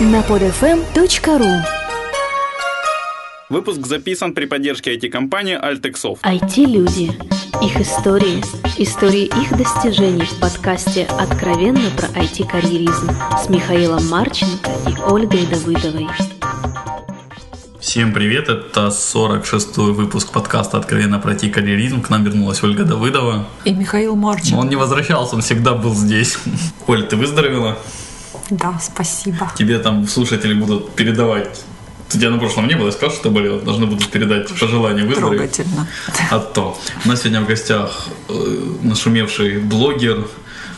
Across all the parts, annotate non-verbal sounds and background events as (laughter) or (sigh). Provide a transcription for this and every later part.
на podfm.ru Выпуск записан при поддержке IT-компании Altexoft. IT-люди. Их истории. Истории их достижений в подкасте «Откровенно про IT-карьеризм» с Михаилом Марченко и Ольгой Давыдовой. Всем привет, это 46-й выпуск подкаста «Откровенно про IT-карьеризм». К нам вернулась Ольга Давыдова. И Михаил Марченко. Но он не возвращался, он всегда был здесь. (laughs) Оль, ты выздоровела? Да, спасибо. Тебе там слушатели будут передавать у тебя на прошлом не было, я сказал, что ты болел. Должны будут передать пожелания выздороветь. Трогательно. А то. У нас сегодня в гостях э, нашумевший блогер,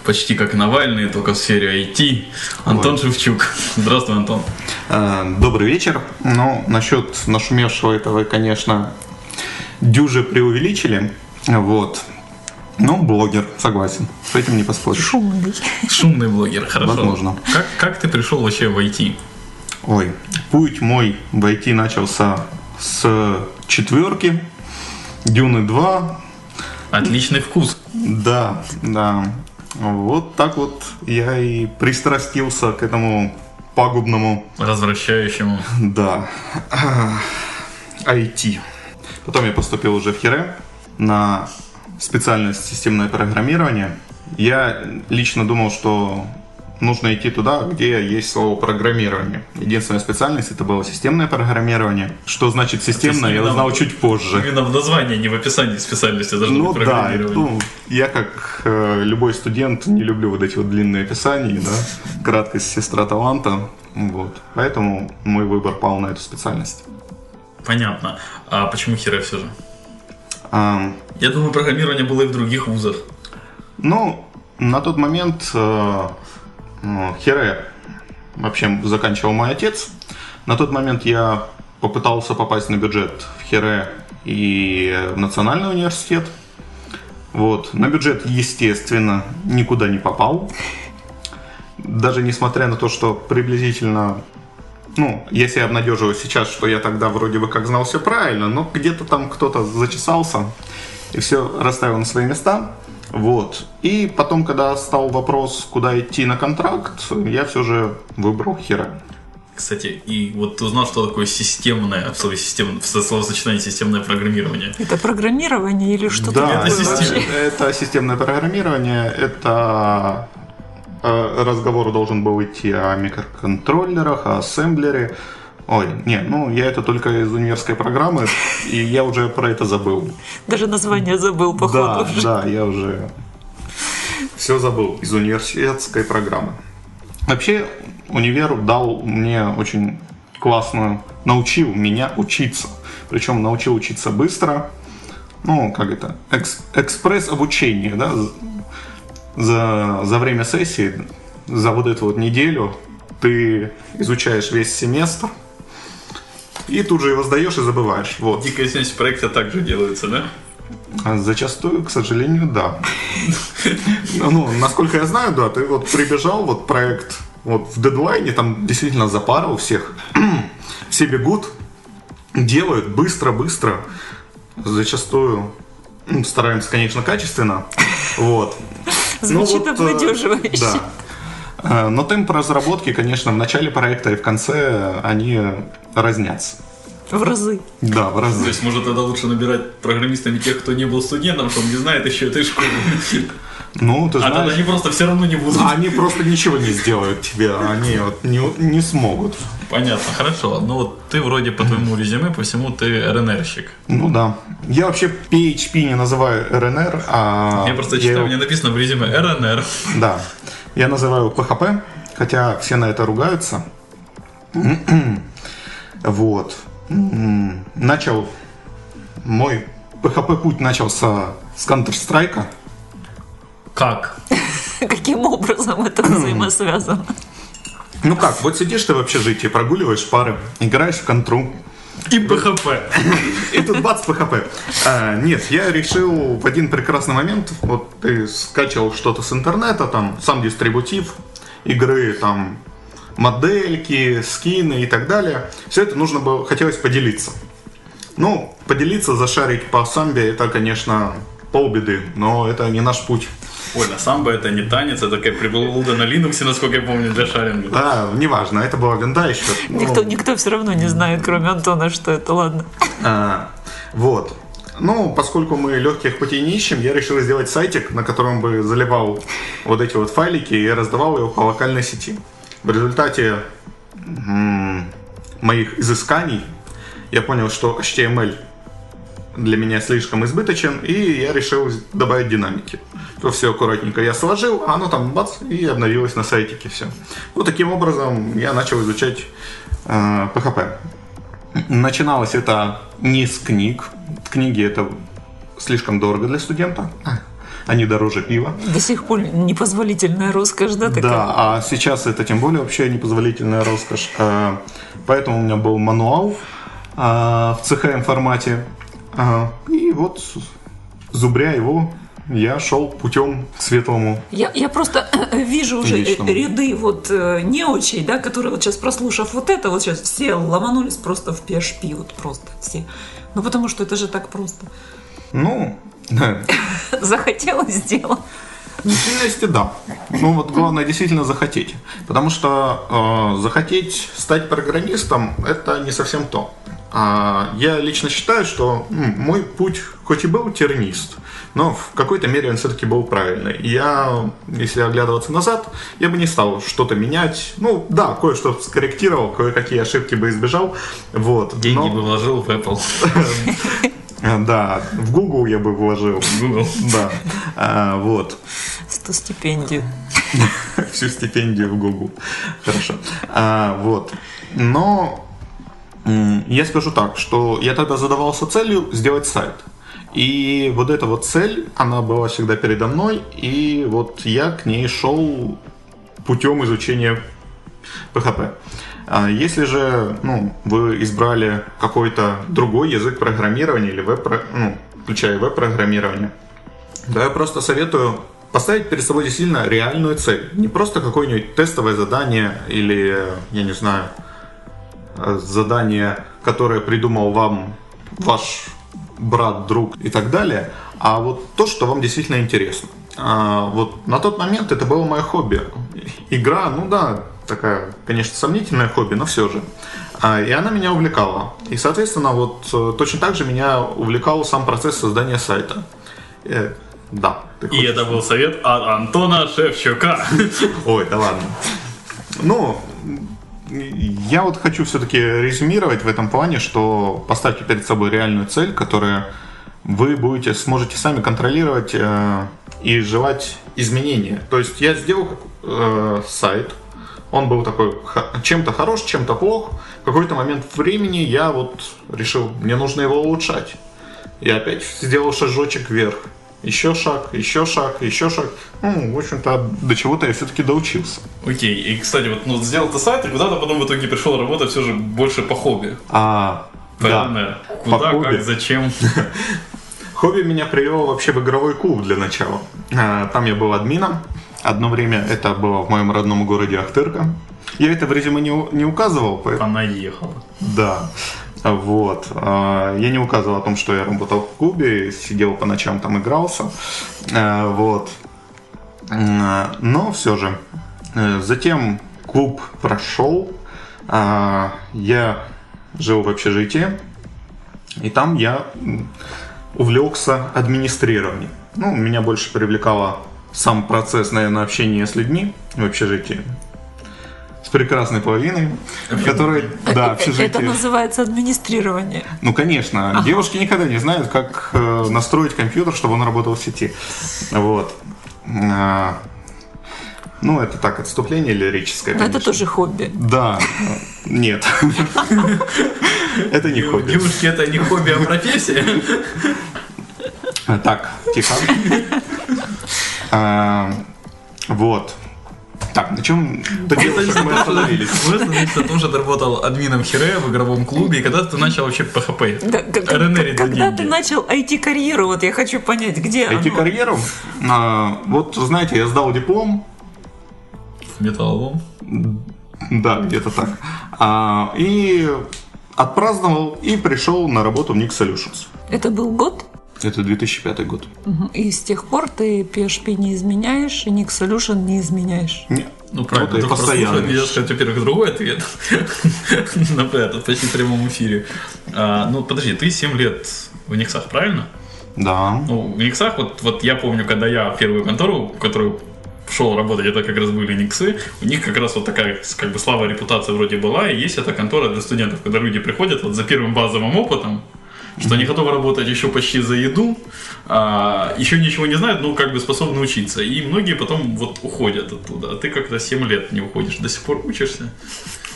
почти как Навальный, только в сфере IT, Антон Ой. Шевчук. Здравствуй, Антон. Э, добрый вечер. Ну, насчет нашумевшего этого, конечно, дюже преувеличили. Вот. Ну, блогер, согласен. С этим не поспоришь. Шумный. Шумный блогер, хорошо. Возможно. Как, как ты пришел вообще в IT? Ой, путь мой в IT начался с четверки, Дюны 2. Отличный вкус. Да, да. Вот так вот я и пристрастился к этому пагубному... Развращающему. (laughs) Да. IT. Потом я поступил уже в Хире на специальность системное программирование. Я лично думал, что нужно идти туда, где есть слово программирование. Единственная специальность это было системное программирование. Что значит системное, я узнал чуть позже. Именно в названии, не в описании специальности должно ну, быть программирование. Да, ну, я как э, любой студент не люблю вот эти вот длинные описания, да, краткость сестра таланта, вот. Поэтому мой выбор пал на эту специальность. Понятно. А почему хера все же? Я думаю, программирование было и в других вузах. Ну, на тот момент э, ну, Хере вообще заканчивал мой отец. На тот момент я попытался попасть на бюджет в Хере и в Национальный университет. Вот. На бюджет, естественно, никуда не попал. Даже несмотря на то, что приблизительно ну, я обнадеживаю сейчас, что я тогда вроде бы как знал все правильно, но где-то там кто-то зачесался и все расставил на свои места. Вот. И потом, когда стал вопрос, куда идти на контракт, я все же выбрал хера. Кстати, и вот ты узнал, что такое системное, в слове систем, в словосочетании системное программирование. Это программирование или что-то да, такое? Это, это системное программирование, это э, разговор должен был идти о микроконтроллерах, о ассемблере, Ой, не, ну я это только из универской программы, и я уже про это забыл. Даже название забыл, походу. Да, уже. да, я уже все забыл из университетской программы. Вообще, универ дал мне очень классную, научил меня учиться. Причем научил учиться быстро. Ну, как это, экс, экспресс обучение, да, за, за время сессии, за вот эту вот неделю ты изучаешь весь семестр, и тут же его сдаешь и забываешь. Вот. Дикая смесь проекта также делается, да? А зачастую, к сожалению, да. (laughs) Ну, насколько я знаю, да, ты вот прибежал, вот проект вот в дедлайне, там действительно запарил всех. (clears throat) Все бегут, делают быстро-быстро. Зачастую стараемся, конечно, качественно. (laughs) Вот. Звучит ну, вот, э, обнадеживающе. Да. Э, но темп разработки, конечно, в начале проекта и в конце они разнятся. В разы. Да, в разы. То есть, может, тогда лучше набирать программистами тех, кто не был студентом, что он не знает еще этой школы. Ну, ты знаешь... А тогда они просто все равно не будут. Они просто ничего не сделают тебе, они вот не, не смогут. Понятно, хорошо. Ну вот ты вроде по твоему резюме, по всему ты РНРщик. Ну да. Я вообще PHP не называю РНР, а... Я просто читаю, его... мне написано в резюме РНР. Да. Я называю PHP, хотя все на это ругаются. (clears throat) Вот. Начал мой PHP путь начался с Counter-Strike. Как? (laughs) Каким образом это (clears throat) взаимосвязано? Ну как, вот сидишь ты в общежитии, прогуливаешь пары, играешь в контру. И ПХП. И тут бац, ПХП. А, нет, я решил в один прекрасный момент, вот ты скачивал что-то с интернета, там, сам дистрибутив, игры, там, модельки, скины и так далее. Все это нужно было, хотелось поделиться. Ну, поделиться, зашарить по самбе, это, конечно, полбеды, но это не наш путь. Ой, на самбо это не танец, это такая приблуда на Linux, насколько я помню, для шаринга. Да, неважно, это была винда еще. Ну, Никто, никто все равно не знает, кроме Антона, что это, ладно. а, вот. Ну, поскольку мы легких путей не ищем, я решил сделать сайтик, на котором бы заливал вот эти вот файлики и раздавал его по локальной сети. В результате м, моих изысканий я понял, что HTML для меня слишком избыточен, и я решил добавить динамики. То все аккуратненько я сложил, а оно там бац, и обновилось на сайтике все. Вот таким образом я начал изучать э, PHP. Начиналось это не с книг. Книги это слишком дорого для студента. Они дороже пива. До сих пор непозволительная роскошь, да, такая? Да, а сейчас это тем более вообще непозволительная роскошь. Э, Поэтому у меня был мануал э, в CHM формате. И вот, зубря его, я шел путем к светлому. Я, я просто (clears throat) вижу уже Вечному. ряды вот э, неучей, да, которые вот сейчас прослушав вот это, вот сейчас все ломанулись просто в PHP, вот просто все. Ну потому что это же так просто. Ну, (laughs) Захотела, сделал. В действительности, да. Ну вот главное действительно захотеть. Потому что э, захотеть стать программистом это не совсем то. А, я лично считаю, что мой путь хоть и был тернист, но в какой-то мере он все-таки был правильный. Я, если оглядываться назад, я бы не стал что-то менять. Ну, да, кое-что скорректировал, кое-какие ошибки бы избежал. Вот. Деньги но- бы вложил в Apple, (laughs) Э, Да, в Google я бы вложил. в Google. Да. А, вот. 100 стипендий. (laughs) всю стипендию в Google. Хорошо. А, вот. Но я скажу так, что я тогда задавался целью сделать сайт. И вот эта вот цель, она была всегда передо мной, и вот я к ней шел путем изучения PHP. А Если же ну, вы избрали какой-то другой язык программирования или веб, ну, включая веб-программирование, да, я просто советую поставить перед собой действительно реальную цель. Не просто какое-нибудь тестовое задание или, я не знаю, задание, которое придумал вам ваш брат, друг и так далее, а вот то, что вам действительно интересно. А, вот на тот момент это было мое хобби. Игра, ну да, такая, конечно, сомнительное хобби, но все же. А, и она меня увлекала. И, соответственно, вот э, точно так же меня увлекал сам процесс создания сайта. Э, да. И это был совет от Антона Шевчука. Ой, да ладно. Ну, я вот хочу все-таки резюмировать в этом плане, что поставьте перед собой реальную цель, которая вы будете, сможете сами контролировать э, и желать изменения. То есть я сделал э, сайт, он был такой чем-то хорош, чем-то плох. В какой-то момент времени я вот решил, мне нужно его улучшать. И опять сделал шажочек вверх. Еще шаг, еще шаг, еще шаг. Ну, в общем-то, до чего-то я все-таки доучился. Окей, и, кстати, вот ну, сделал ты сайт, и куда-то потом в итоге пришел работать все же больше по хобби. А, да. Правильно? Куда, хобби. как, зачем? (laughs) Хобби меня привело вообще в игровой клуб для начала. А, Там я был админом. Одно время это было в моем родном городе Ахтырка. Я это в резюме не, не указывал, поэтому... Она ехала. Да. Вот. А, Я не указывал о том, что я работал в клубе, сидел по ночам там игрался. А, Вот. Но все же. Э, Затем клуб прошел. А, Я жил в общежитии. И там я увлекся администрированием. Ну, меня больше привлекало сам процесс, наверное, общения с людьми в общежитии. С прекрасной половиной, которая, да, (laughs) общежитие. Это называется администрирование. Ну, конечно, девушки никогда не знают, как э, настроить компьютер, чтобы он работал в сети. Вот. А, ну, это так, отступление лирическое, Но это конечно. тоже хобби. Да. Нет. Это не хобби. Девушки, это не хобби, а профессия. Так, тихо. А, Вот. Так, на чем мы остановились? Мы остановились на том, что ты работал админом Хире в игровом клубе, и когда ты начал вообще за когда ты начал IT-карьеру, вот я хочу понять, где? IT-карьеру? А, Вот, знаете, я сдал диплом, В металлолом. Да, где-то так. А, и отпраздновал и пришел на работу в Nick Solutions. Это был год? Это 2005 год. И с тех пор ты PHP не изменяешь, и Nix Solution не изменяешь. Не. Ну, правильно. Только постоянно. Нельзя сказать, во-первых, другой ответ (laughs) на этот, почти в прямом эфире. А, Ну, подожди, ты 7 лет в Никсах, правильно? Да. Ну, в Никсах, вот, вот я помню, когда я в первую контору, в которую шел работать, это как раз были Никсы, у них как раз вот такая, как бы, слава, репутация вроде была, и есть эта контора для студентов, когда люди приходят вот за первым базовым опытом, что они готовы работать еще почти за еду, а, еще ничего не знают, но как бы способны учиться. И многие потом вот уходят оттуда. А ты как-то 7 лет не уходишь, до сих пор учишься.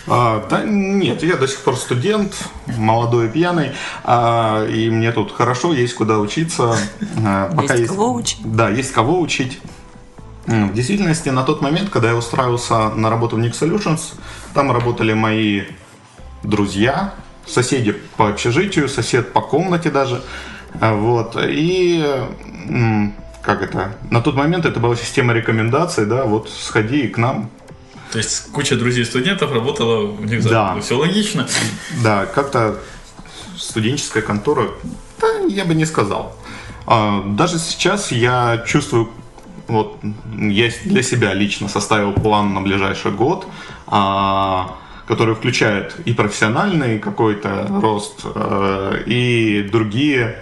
А, да нет, я до сих пор студент, молодой и пьяный, а, и мне тут хорошо, есть куда учиться. а, Есть кого учить. Да, есть кого учить. В действительности, на тот момент, когда я устраивался на работу в Nix Solutions, там работали мои друзья, соседи по общежитию, сосед по комнате даже. А, Вот. И как это? На тот момент это была система рекомендаций, да, вот сходи к нам, То есть куча друзей студентов работала в Никсах. Да. Все логично. Да, как-то студенческая контора, да, я бы не сказал. А, Даже сейчас я чувствую, вот, я для себя лично составил план на ближайший год, а, который включает и профессиональный какой-то рост, э, и другие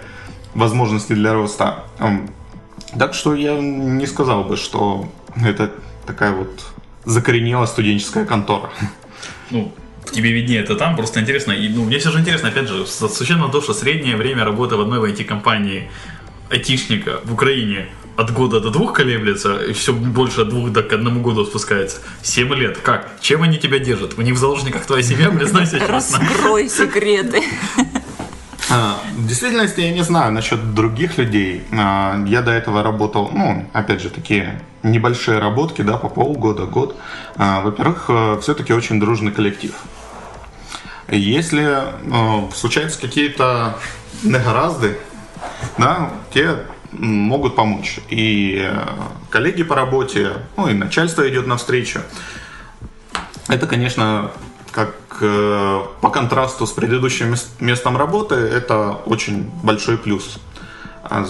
возможности для роста. М, Так что я не сказал бы, что это такая вот закоренелая студенческая контора. Ну, тебе виднее это там, просто интересно. И, ну, мне все же интересно, опять же, с с учетом того, что среднее время работы в одной IT-компании айтишника в Украине от года до двух колеблется, и все больше от двух до к одному году спускается. Семь лет. Как? Чем они тебя держат? У них в заложниках твоя семья, признайся честно. Раскрой секреты. А, В действительности я не знаю насчет других людей. А, Я до этого работал, ну, опять же, такие небольшие работки, да, по полгода, год. А, Во-первых, все-таки очень дружный коллектив. Если э, случаются какие-то негоразды, да, те могут помочь. И э, коллеги по работе, ну и начальство идет навстречу. Это, конечно, как э, по контрасту с предыдущим мес- местом работы, это очень большой плюс. А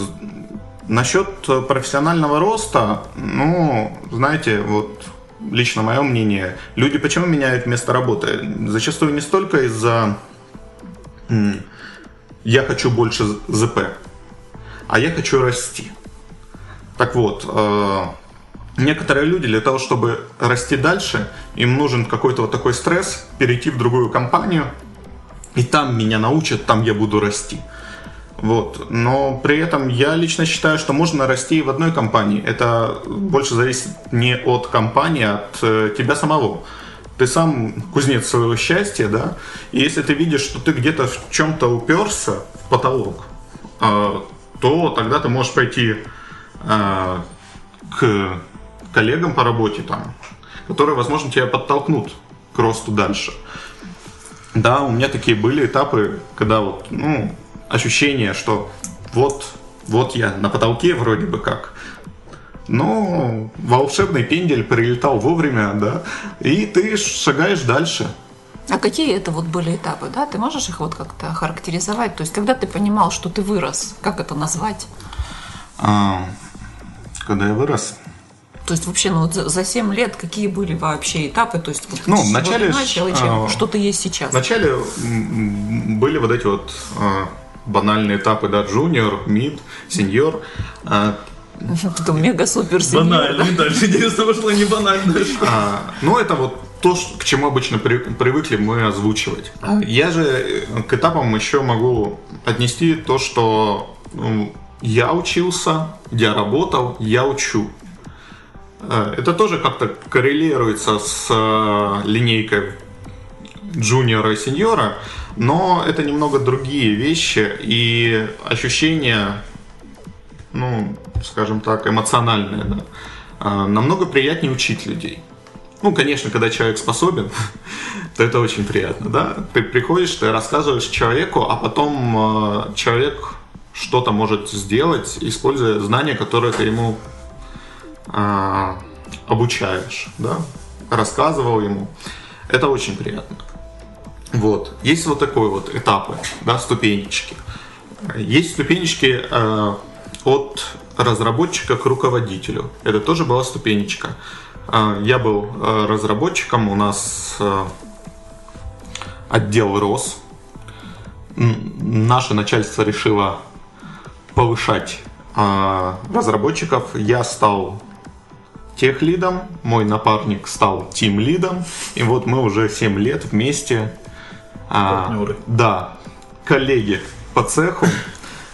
насчет профессионального роста, ну, знаете, вот лично мое мнение, люди почему меняют место работы? Зачастую не столько из-за я хочу больше ЗП, а я хочу расти. Так вот, э, некоторые люди для того, чтобы расти дальше, им нужен какой-то вот такой стресс, перейти в другую компанию, и там меня научат, там я буду расти. Вот. Но при этом я лично считаю, что можно расти и в одной компании. Это больше зависит не от компании, а от э, тебя самого. Ты сам кузнец своего счастья, да? И если ты видишь, что ты где-то в чем-то уперся в потолок, э, то тогда ты можешь пойти э, к коллегам по работе там, которые, возможно, тебя подтолкнут к росту дальше. Да, у меня такие были этапы, когда вот, ну, ощущение, что вот, вот я на потолке вроде бы как. Но волшебный пендель прилетал вовремя, да, и ты шагаешь дальше. А какие это вот были этапы, да? Ты можешь их вот как-то охарактеризовать? То есть, когда ты понимал, что ты вырос, как это назвать? А, когда я вырос, То есть, вообще, ну вот за, за 7 лет какие были вообще этапы? То есть, вот Ну, с чего вначале начал и чем- а, что ты есть сейчас? Вначале были вот эти вот а, банальные этапы, да, джуниор, мид, сеньор. А, (laughs) Потом мега-супер сеньор, Банально. И дальше интересно пошло не банально. А, ну, это вот то, к чему обычно при- привыкли мы озвучивать. Я же э, к этапам еще могу отнести то, что ну, я учился, я работал, я учу. Э, Это тоже как-то коррелируется с э, линейкой джуниора и сеньора, но это немного другие вещи и ощущения, ну, скажем так, эмоциональные, да. А, Намного приятнее учить людей. Ну, конечно, когда человек способен, (laughs) то это очень приятно, да. Ты приходишь, ты рассказываешь человеку, а потом э, человек что-то может сделать, используя знания, которые ты ему а, обучаешь, да, рассказывал ему. Это очень приятно. Вот. Есть вот такой вот этапы, да, ступенечки. Есть ступенечки э, от разработчика к руководителю. Это тоже была ступенечка. Э, я был э, разработчиком, у нас э, отдел рос. Наше начальство решило повышать э, разработчиков. Я стал тех лидом, мой напарник стал тим лидом, и вот мы уже 7 лет вместе. а, Партнеры. да, коллеги по цеху,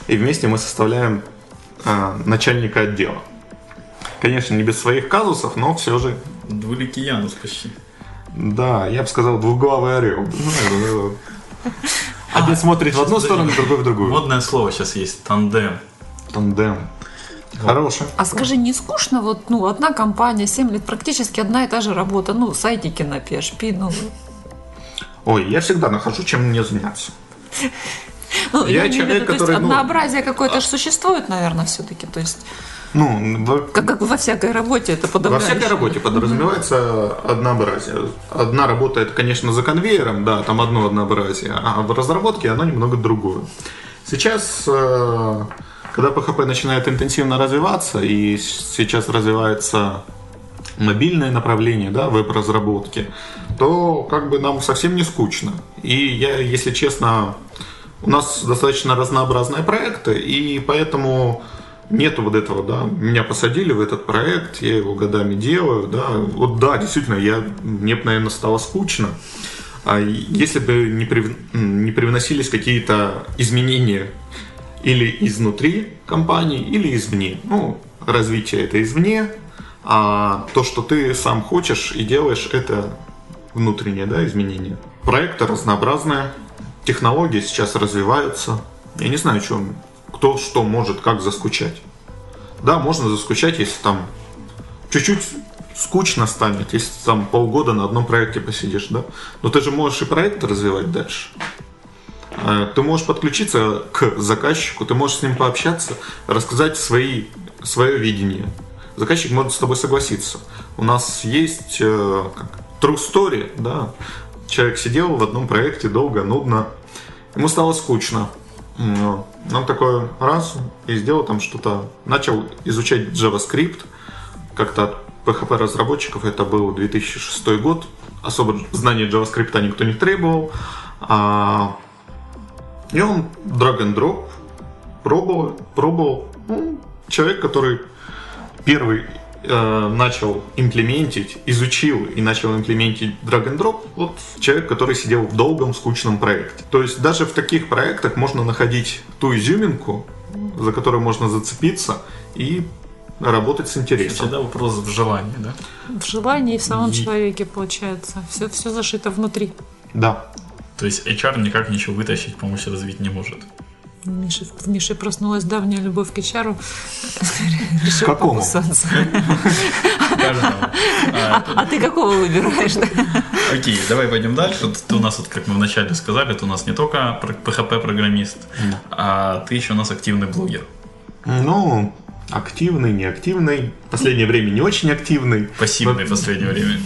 и вместе мы составляем а, начальника отдела. Конечно, не без своих казусов, но все же, Двуликий Янус почти. да, я бы сказал, двуглавый орел. Ну, Один смотрит в одну сторону, другой в другую. Модное слово сейчас есть, тандем. Тандем. Хороший. А скажи, не скучно, вот, ну, одна компания, 7 лет, практически одна и та же работа, ну, сайтики на PHP, ну, Ой, я всегда нахожу, чем мне заняться. ну, Я в человек, виду, то есть который, ну, однообразие какое-то же существует, наверное, все-таки, то есть, Ну, во- как, как во всякой работе это Во подавляющее. всякой работе подразумевается однообразие. Одна работа это, конечно, за конвейером, да, там одно однообразие, а в разработке оно немного другое. Сейчас, э, когда PHP начинает интенсивно развиваться, и сейчас развивается мобильное направление, да, веб-разработки, то как бы нам совсем не скучно. И я, если честно, у нас достаточно разнообразные проекты, и поэтому нету вот этого, да, меня посадили в этот проект, я его годами делаю, да, вот да, действительно, я, мне наверное, стало скучно, а если бы не, м, не привносились какие-то изменения или изнутри компании, или извне. Ну, развитие это извне, а то, что ты сам хочешь и делаешь, это внутреннее да, изменение. Проекты разнообразные, технологии сейчас развиваются. Я не знаю, чем, кто что может, как заскучать. Да, можно заскучать, если там чуть-чуть скучно станет, если там полгода на одном проекте посидишь, да. Но ты же можешь и проект развивать дальше. А, Ты можешь подключиться к заказчику, ты можешь с ним пообщаться, рассказать свои, свое видение. Заказчик может с тобой согласиться. У нас есть э, как, true story, да. Человек сидел в одном проекте долго, нудно, ему стало скучно. М, Он такой раз и сделал там что-то, начал изучать JavaScript, как-то от PHP разработчиков, это был 2006 год, особо знаний JavaScript никто не требовал, А, и он drag and drop пробовал, пробовал. Ну, человек, который первый э, начал имплементить, изучил и начал имплементить drag and drop, вот человек, который сидел в долгом, скучном проекте. То есть даже в таких проектах можно находить ту изюминку, за которую можно зацепиться и работать с интересом. Всегда вопрос в желании, да? В желании и в самом И- человеке, получается. Все, все зашито внутри. Да. То есть HR никак ничего вытащить, помочь развить не может. В Мише, в Мише проснулась давняя любовь к HR. Решил Какому? А, А ты какого выбираешь? Окей, давай пойдем дальше. Ты у нас, вот, как мы вначале сказали, ты у нас не только PHP-программист, а ты еще у нас активный блогер. Ну, активный, неактивный. В последнее время не очень активный. Пассивный в последнее время.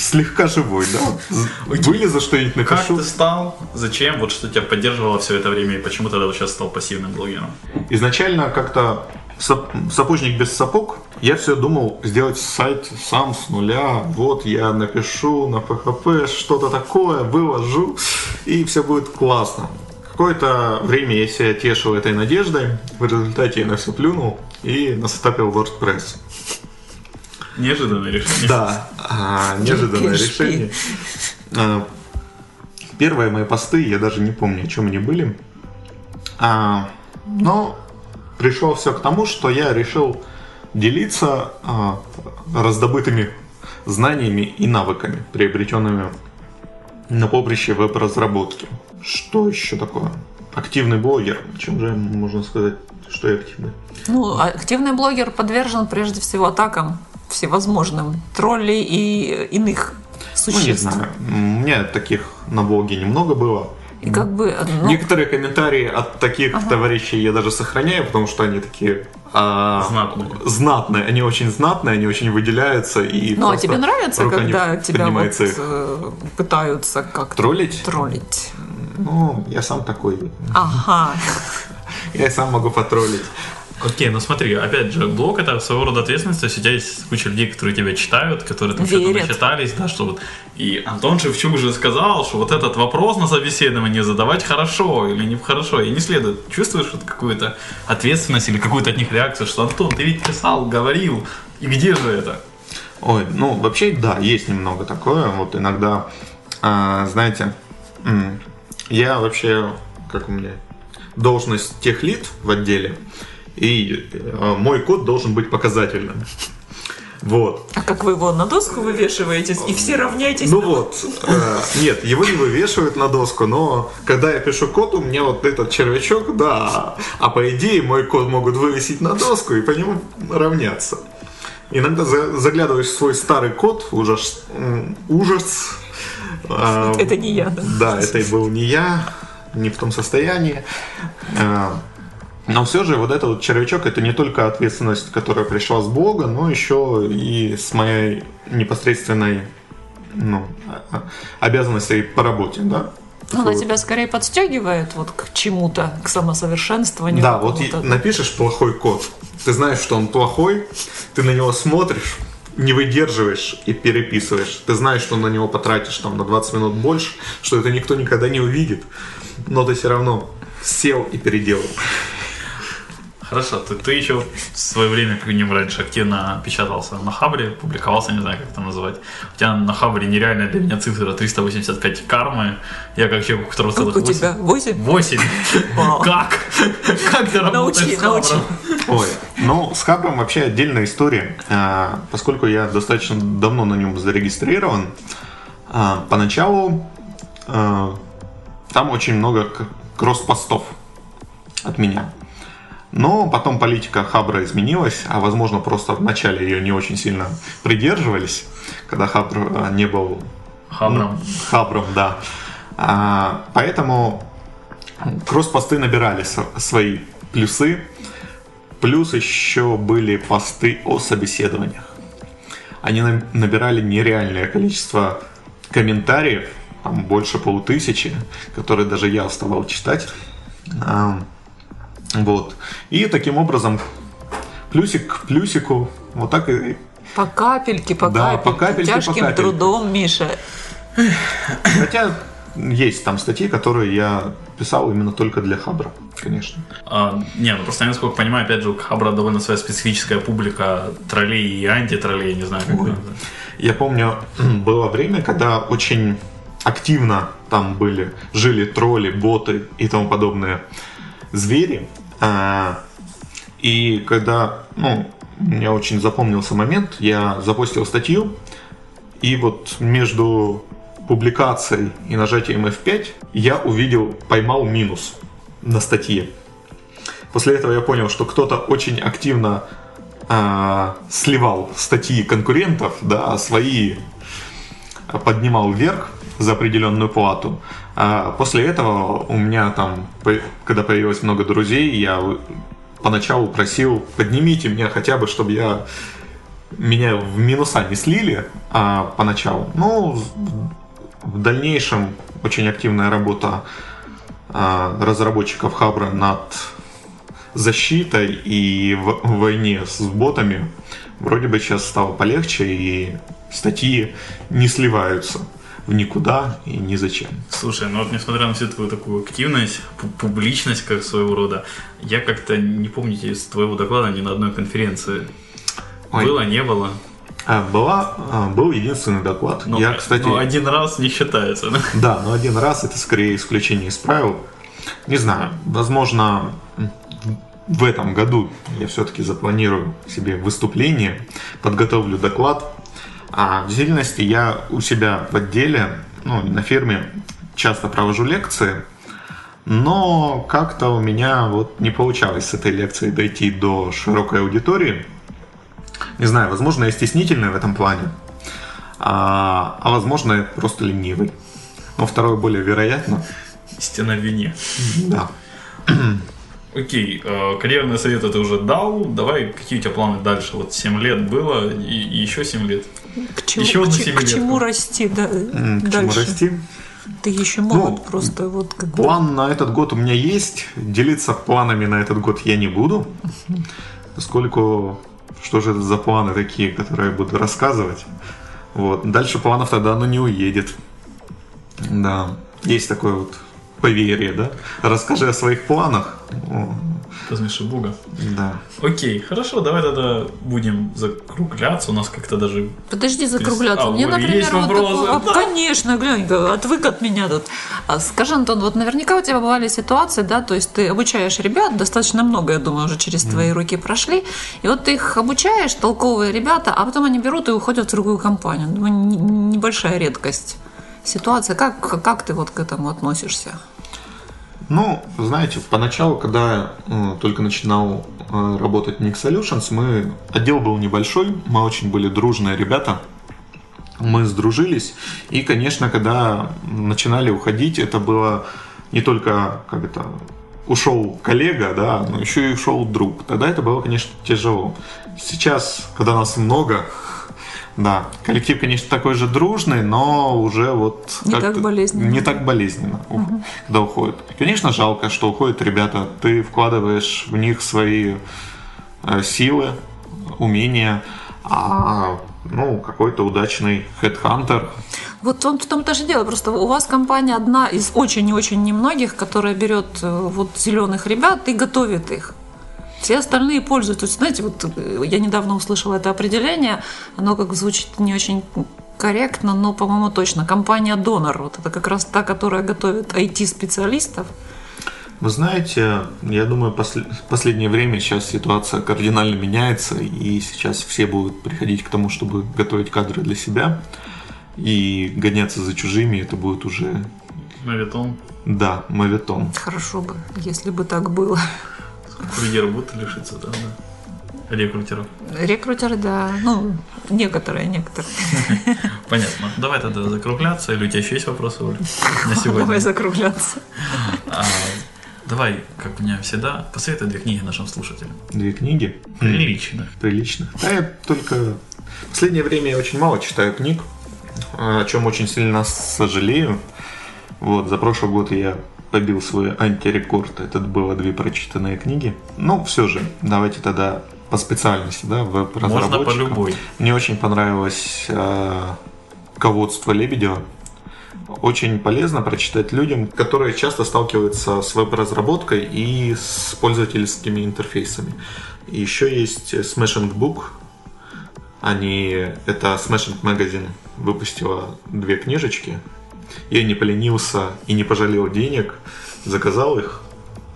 (laughs) Слегка живой, да? Вылезу что-нибудь Как напишу. ты стал? Зачем? Вот что тебя поддерживало все это время и почему тогда вот сейчас стал пассивным блогером? Изначально как-то сап- сапожник без сапог. Я все думал сделать сайт сам с нуля. Вот я напишу на PHP что-то такое, выложу, и все будет классно. Какое-то время я себя тешил этой надеждой. В результате я на все плюнул и насетапил WordPress. Неожиданное решение. Да, а, неожиданное решение. А, Первые мои посты, я даже не помню, о чем они были. А, Но пришло все к тому, что я решил делиться а, раздобытыми знаниями и навыками, приобретенными на поприще веб-разработки. Что еще такое? Активный блогер. Чем же можно сказать, что я активный? Ну, активный блогер подвержен прежде всего атакам всевозможным троллей и иных Ну, не существ. знаю. У меня таких на блоге немного было. И как бы, ну, Некоторые комментарии от таких товарищей я даже сохраняю, потому что они такие а, Знатные. знатные, они очень знатные, они очень выделяются и ну а тебе нравится, когда тебя вот их э, пытаются как-то троллить? троллить? Ну, я сам такой. Ага. (laughs) Я и сам могу потроллить. Окей, ну смотри, опять же, блог это своего рода ответственность, то есть у тебя есть куча людей, которые тебя читают, которые там что-то начитались, да, что вот. И Антон Шевчук же сказал, что вот этот вопрос на собеседовании задавать хорошо или не хорошо, и не следует. Чувствуешь вот какую-то ответственность или какую-то от них реакцию, что Антон, ты ведь писал, говорил, и где же это? Ой, ну вообще да, есть немного такое. Вот иногда, а, знаете, я вообще, как у меня, должность техлит в отделе, и э, мой код должен быть показательным. Вот. А как вы его на доску вывешиваетесь и все равняетесь? Ну вот, э, нет, его не вывешивают на доску, но когда я пишу код, у меня вот этот червячок, да, а по идее мой код могут вывесить на доску и по нему равняться. Иногда за- заглядываешь в свой старый код, ужас, ужас. А, Это не я, да? Да, это был не я, не в том состоянии. А, Но все же вот этот вот червячок это не только ответственность, которая пришла с Бога, но еще и с моей непосредственной ну, а- а- обязанностей по работе, да. Ну, Она тебя скорее подстегивает вот к чему-то, к самосовершенствованию. Да, вот напишешь плохой код, ты знаешь, что он плохой, ты на него смотришь, не выдерживаешь и переписываешь. Ты знаешь, что на него потратишь там на 20 минут больше, что это никто никогда не увидит, но ты все равно сел и переделал. Хорошо, ты, ты еще в свое время, как ним раньше, активно печатался на Хабре, публиковался, не знаю, как это называть. У тебя на Хабре нереальная для меня цифра 385 кармы. Я как человек, у которого целых Как у 8. тебя? Восемь? 8. Вау. Как? Как ты работаешь Научи, с Хабром? научи. Ой, ну, с Хабром вообще отдельная история. А, Поскольку я достаточно давно на нем зарегистрирован, а, поначалу а, там очень много кросс-постов от меня. Но потом политика Хабра изменилась, а возможно просто вначале ее не очень сильно придерживались, когда Хабр а, не был Хабром. Хабром, да. А, поэтому кросс-посты набирали свои плюсы. Плюс еще были посты о собеседованиях. Они на- набирали нереальное количество комментариев, там больше полутысячи, которые даже я уставал читать. Вот. И таким образом плюсик к плюсику, вот так и По капельке, по Да, капельке, по капельке, по тяжким капельке. трудом, Миша. Хотя есть там статьи, которые я писал именно только для Хабра, конечно. А, не, ну просто я насколько понимаю, опять же, у Хабра довольно своя специфическая публика троллей и антитроллей, не знаю, как Ой. это. Я помню, (clears throat) было время, когда очень активно там были, жили тролли, боты и тому подобные звери. А, И когда, ну, мне очень запомнился момент, я запостил статью, и вот между публикацией и нажатием F5 я увидел, поймал минус на статье. После этого я понял, что кто-то очень активно а, сливал статьи конкурентов, да, а свои поднимал вверх за определенную плату. А после этого у меня там, когда появилось много друзей, я поначалу просил, поднимите меня хотя бы, чтобы я меня в минуса не слили а, поначалу. Ну, в- дальнейшем очень активная работа а, разработчиков Хабра над защитой и в войне с ботами вроде бы сейчас стало полегче и статьи не сливаются в никуда и ни зачем. Слушай, ну вот несмотря на всю твою такую активность, пу- публичность как своего рода, я как-то не помню из твоего доклада ни на одной конференции. Ой. Было, не было. А, была, а, был единственный доклад. Ну, Я, кстати, ну, один раз не считается. да? (laughs) Да, но один раз это скорее исключение из правил. Не знаю, возможно, в этом году я все-таки запланирую себе выступление, подготовлю доклад. А в действительности я у себя в отделе, ну, на фирме часто провожу лекции, но как-то у меня вот не получалось с этой лекцией дойти до широкой аудитории. Не знаю, возможно, я стеснительный в этом плане, а, а возможно, я просто ленивый. Но второе более вероятно. Истина в вине. Да. (clears throat) Окей, э, карьерные советы ты уже дал. Давай, какие у тебя планы дальше? Вот 7 лет было и, и еще 7 лет. К чему, Еще к, одну че- к чему расти да, К чему дальше? расти? Ты еще могут просто вот как бы... План на этот год у меня есть. Делиться планами на этот год я не буду. Поскольку что же это за планы такие, которые я буду рассказывать. Вот. Дальше планов тогда оно не уедет. Да. Есть такое вот поверье, да? Расскажи о своих планах. Размеши Бога. да. Окей, хорошо, давай тогда будем закругляться. У нас как-то даже... Подожди закругляться. А, Мне, например, есть вот вопросы? такое- Да. конечно, глянь, отвык от меня тут. А скажи, Антон, вот наверняка у тебя бывали ситуации, да, то есть ты обучаешь ребят, достаточно много, я думаю, уже через твои руки прошли, и вот ты их обучаешь, толковые ребята, а потом они берут и уходят в другую компанию. Думаю, не- небольшая редкость. Ситуация, как, как ты вот к этому относишься? Ну, знаете, поначалу, когда э, только начинал э, работать Nick Solutions, мы, отдел был небольшой, мы очень были дружные ребята, мы сдружились, и, конечно, когда начинали уходить, это было не только, как это, ушел коллега, да, но еще и ушел друг. Тогда это было, конечно, тяжело. Сейчас, когда нас много, да, коллектив, конечно, такой же дружный, но уже вот... Не так болезненно. Не так болезненно, ух, когда уходят. Конечно, жалко, что уходят ребята. Ты вкладываешь в них свои э, силы, умения, а ну, какой-то удачный хедхантер. Вот том- в том-то же дело, просто у вас компания одна из очень и очень немногих, которая берет э, вот зеленых ребят и готовит их. Все остальные пользуются. То есть, знаете, вот э, я недавно услышала это определение, оно как звучит не очень корректно, но, по-моему, точно. Компания донор. Вот это как раз та, которая готовит IT-специалистов. Вы знаете, я думаю, посл- в последнее время сейчас ситуация кардинально меняется, и сейчас все будут приходить к тому, чтобы готовить кадры для себя и гоняться за чужими. Это будет уже, Мавитон. да, мавитон. Хорошо бы, если бы так было. Людей работы лишится, да, да. Рекрутеров. Рекрутеры, да. Ну, некоторые, некоторые. Понятно. Давай тогда закругляться. Или у тебя еще есть вопросы, Оль, на сегодня? Давай закругляться. А, давай, как у меня всегда, посоветуй две книги нашим слушателям. Две книги. Прилично. Прилично. Да, я только... В последнее время я очень мало читаю книг, о чем очень сильно сожалею. Вот, за прошлый год я побил свой антирекорд. Это было две прочитанные книги. Но все же, давайте тогда по специальности, да, веб-разработчика. Можно по любой. Мне очень понравилось э, ководство Лебедева. Очень полезно прочитать людям, которые часто сталкиваются с веб-разработкой и с пользовательскими интерфейсами. Еще есть Smashing Book. Они, это Smashing Magazine выпустила две книжечки. Я не поленился и не пожалел денег, заказал их.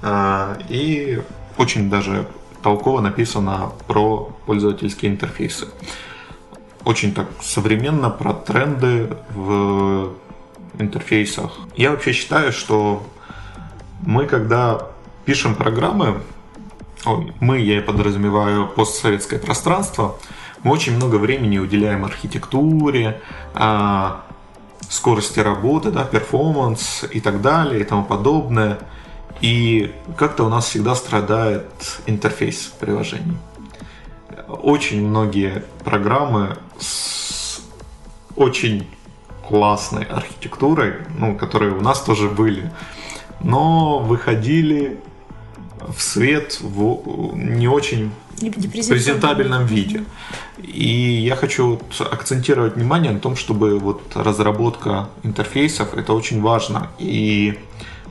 А, И очень даже толково написано про пользовательские интерфейсы. Очень так современно про тренды в интерфейсах. Я вообще считаю, что мы, когда пишем программы, мы, я подразумеваю постсоветское пространство, мы очень много времени уделяем архитектуре, а, скорости работы, да, перформанс и так далее и тому подобное. И как-то у нас всегда страдает интерфейс приложений. Очень многие программы с очень классной архитектурой, ну, которые у нас тоже были, но выходили в свет в не очень презентабельном виде. И я хочу вот акцентировать внимание на том, чтобы вот разработка интерфейсов это очень важно. И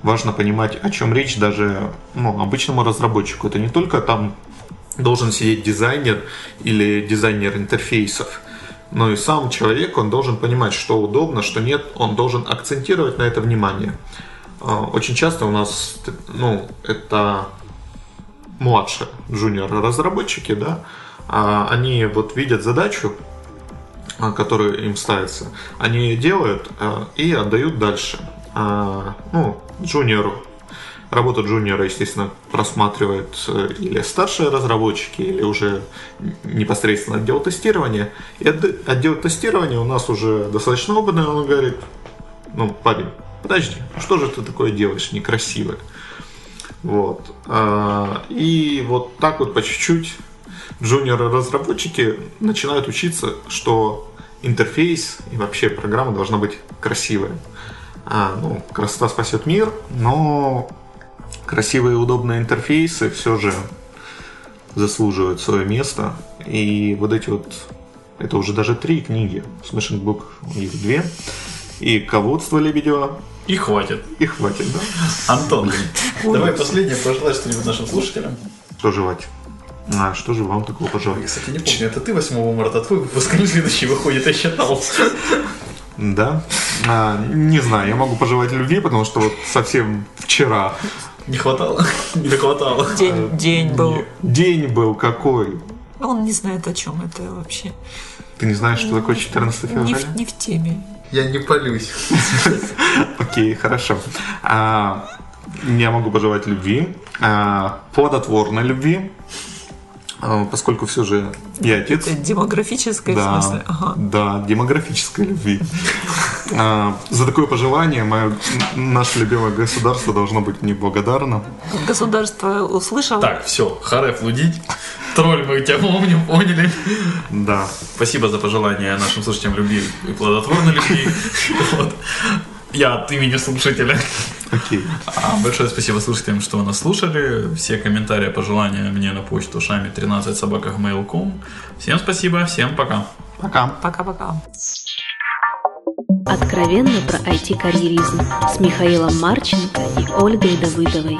важно понимать, о чем речь даже ну, обычному разработчику. Это не только там должен сидеть дизайнер или дизайнер интерфейсов, но и сам человек, он должен понимать, что удобно, что нет, он должен акцентировать на это внимание. А, Очень часто у нас, ну, это младшие джуниор разработчики, да, а, они вот видят задачу, а, которая им ставится, они ее делают а, и отдают дальше. Ну, джуниору. Работу джуниора, естественно, просматривают э, или старшие разработчики, или уже непосредственно отдел тестирования. И отде- отдел тестирования у нас уже достаточно опытный, он говорит, ну, парень, подожди, что же ты такое делаешь некрасивое? Вот. А, И вот так вот по чуть-чуть джуниоры-разработчики начинают учиться, что интерфейс и вообще программа должна быть красивая. А, ну, красота спасет мир, но красивые и удобные интерфейсы все же заслуживают свое место. И вот эти вот, это уже даже три книги. Smashing Book, их две. И ководство Лебедева, И хватит. и хватит, да? Антон, давай последнее пожелай что-нибудь нашим слушателям. Что жевать? А что же вам такого пожелать? Кстати, не помню, это ты 8 марта, твой выпуск, или следующий выходит, я считал. Да? А, не знаю, я могу пожелать любви, потому что вот совсем вчера Не хватало? Не хватало. День, день был. день был какой. Он не знает, о чем это вообще. Ты не знаешь, что такое 14 Не февраля? в, не в теме. Я не полюсь. Окей, хорошо. А, я могу пожелать любви, а, плодотворной любви, а, поскольку все же я отец. Это демографическое в Да, смысле. Ага. да, демографической любви. За такое пожелание мое, наше любимое государство должно быть мне благодарно. Государство услышало. Так, все, Хареф лудить. Тролль, мы тебя помним, поняли. Да. Спасибо за пожелание нашим слушателям любви и плодотворной любви. Вот. Я от имени слушателя. Окей. А большое спасибо слушателям, что нас слушали. Все комментарии, пожелания мне на почту шами 13 собаках mail.com. Всем спасибо, всем пока. Пока. Пока-пока. Откровенно про IT-карьеризм с Михаилом Марченко и Ольгой Давыдовой.